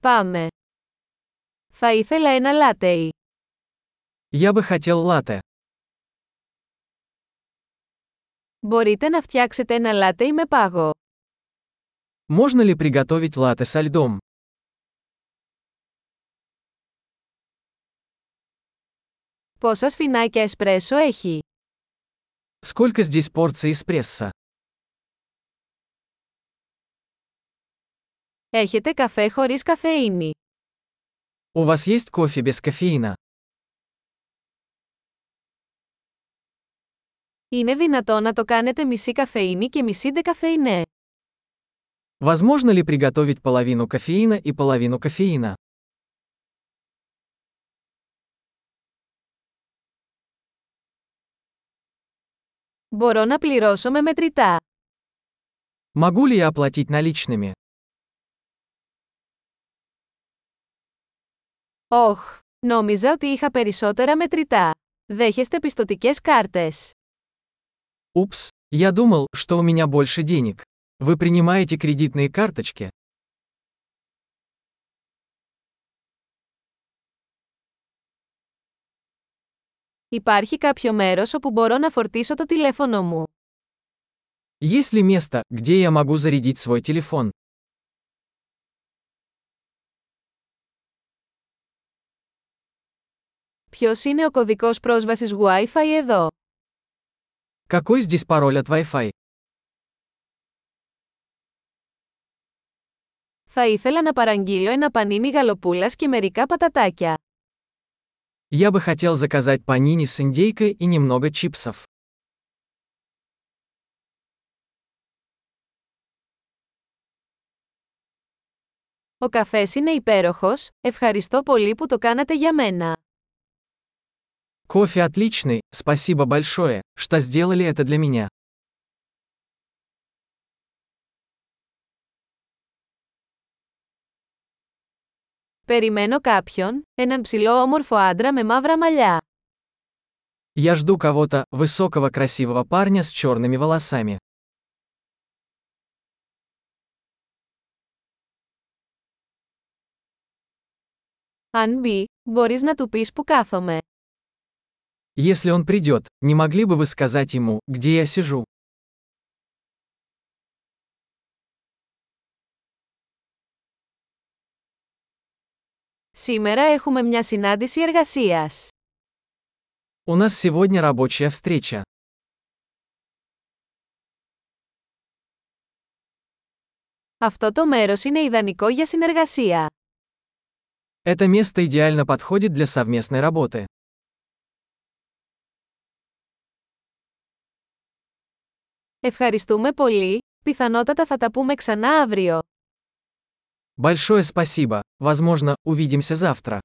Πάμε. Θα ήθελα ένα λάτεϊ. Я бы хотел латте. Μπορείτε να φτιάξετε ένα λάτεϊ με πάγο. Можно ли приготовить латте со льдом? Πόσα σφινάκια εσπρέσο έχει. Сколько здесь порций эспрессо? Έχετε καφέ χωρίς καφεΐνη. У вас есть кофе без кофеина? Είναι δυνατό να το κάνετε μισή καφεΐνη και μισή ντεκαφεϊνέ. Возможно ли приготовить половину кофеина и половину кофеина? Μπορώ να πληρώσω με μετρητά. Могу ли я оплатить наличными? Όχ, νόμιζα ότι είχα περισσότερα μετρητά. Δέχεστε πιστοτικές κάρτες. Упс, я думал, что у меня больше денег. Вы принимаете кредитные карточки? Υπάρχει κάποιο μέρος όπου μπορώ να φορτίσω το τηλέφωνο μου. Есть ли место, где я могу зарядить свой телефон? Ποιος είναι ο κωδικός πρόσβασης Wi-Fi εδώ? Какой здесь пароль от Wi-Fi? Θα ήθελα να παραγγείλω ένα πανίνι γαλοπούλας και μερικά πατατάκια. Я бы хотел заказать панини с индейкой и немного чипсов. Ο καφές είναι υπέροχος, ευχαριστώ πολύ που το κάνατε για μένα. Кофе отличный, спасибо большое, что сделали это для меня. Περιμένω κάποιον, έναν ψηλό όμορφο άντρα με μαύρα μαλλιά. Я жду кого-то, высокого красивого парня с черными волосами. Αν μπει, μπορείς να του πεις που κάθομαι. Если он придет, не могли бы вы сказать ему, где я сижу? Σήμερα έχουμε μια συνάντηση εργασίας. У нас сегодня рабочая встреча. Αυτό το μέρος είναι ιδανικό για συνεργασία. Это место идеально подходит для совместной работы. Ευχαριστούμε πολύ, πιθανότατα θα τα πούμε ξανά αύριο. Большое спасибо, возможно, увидимся завтра.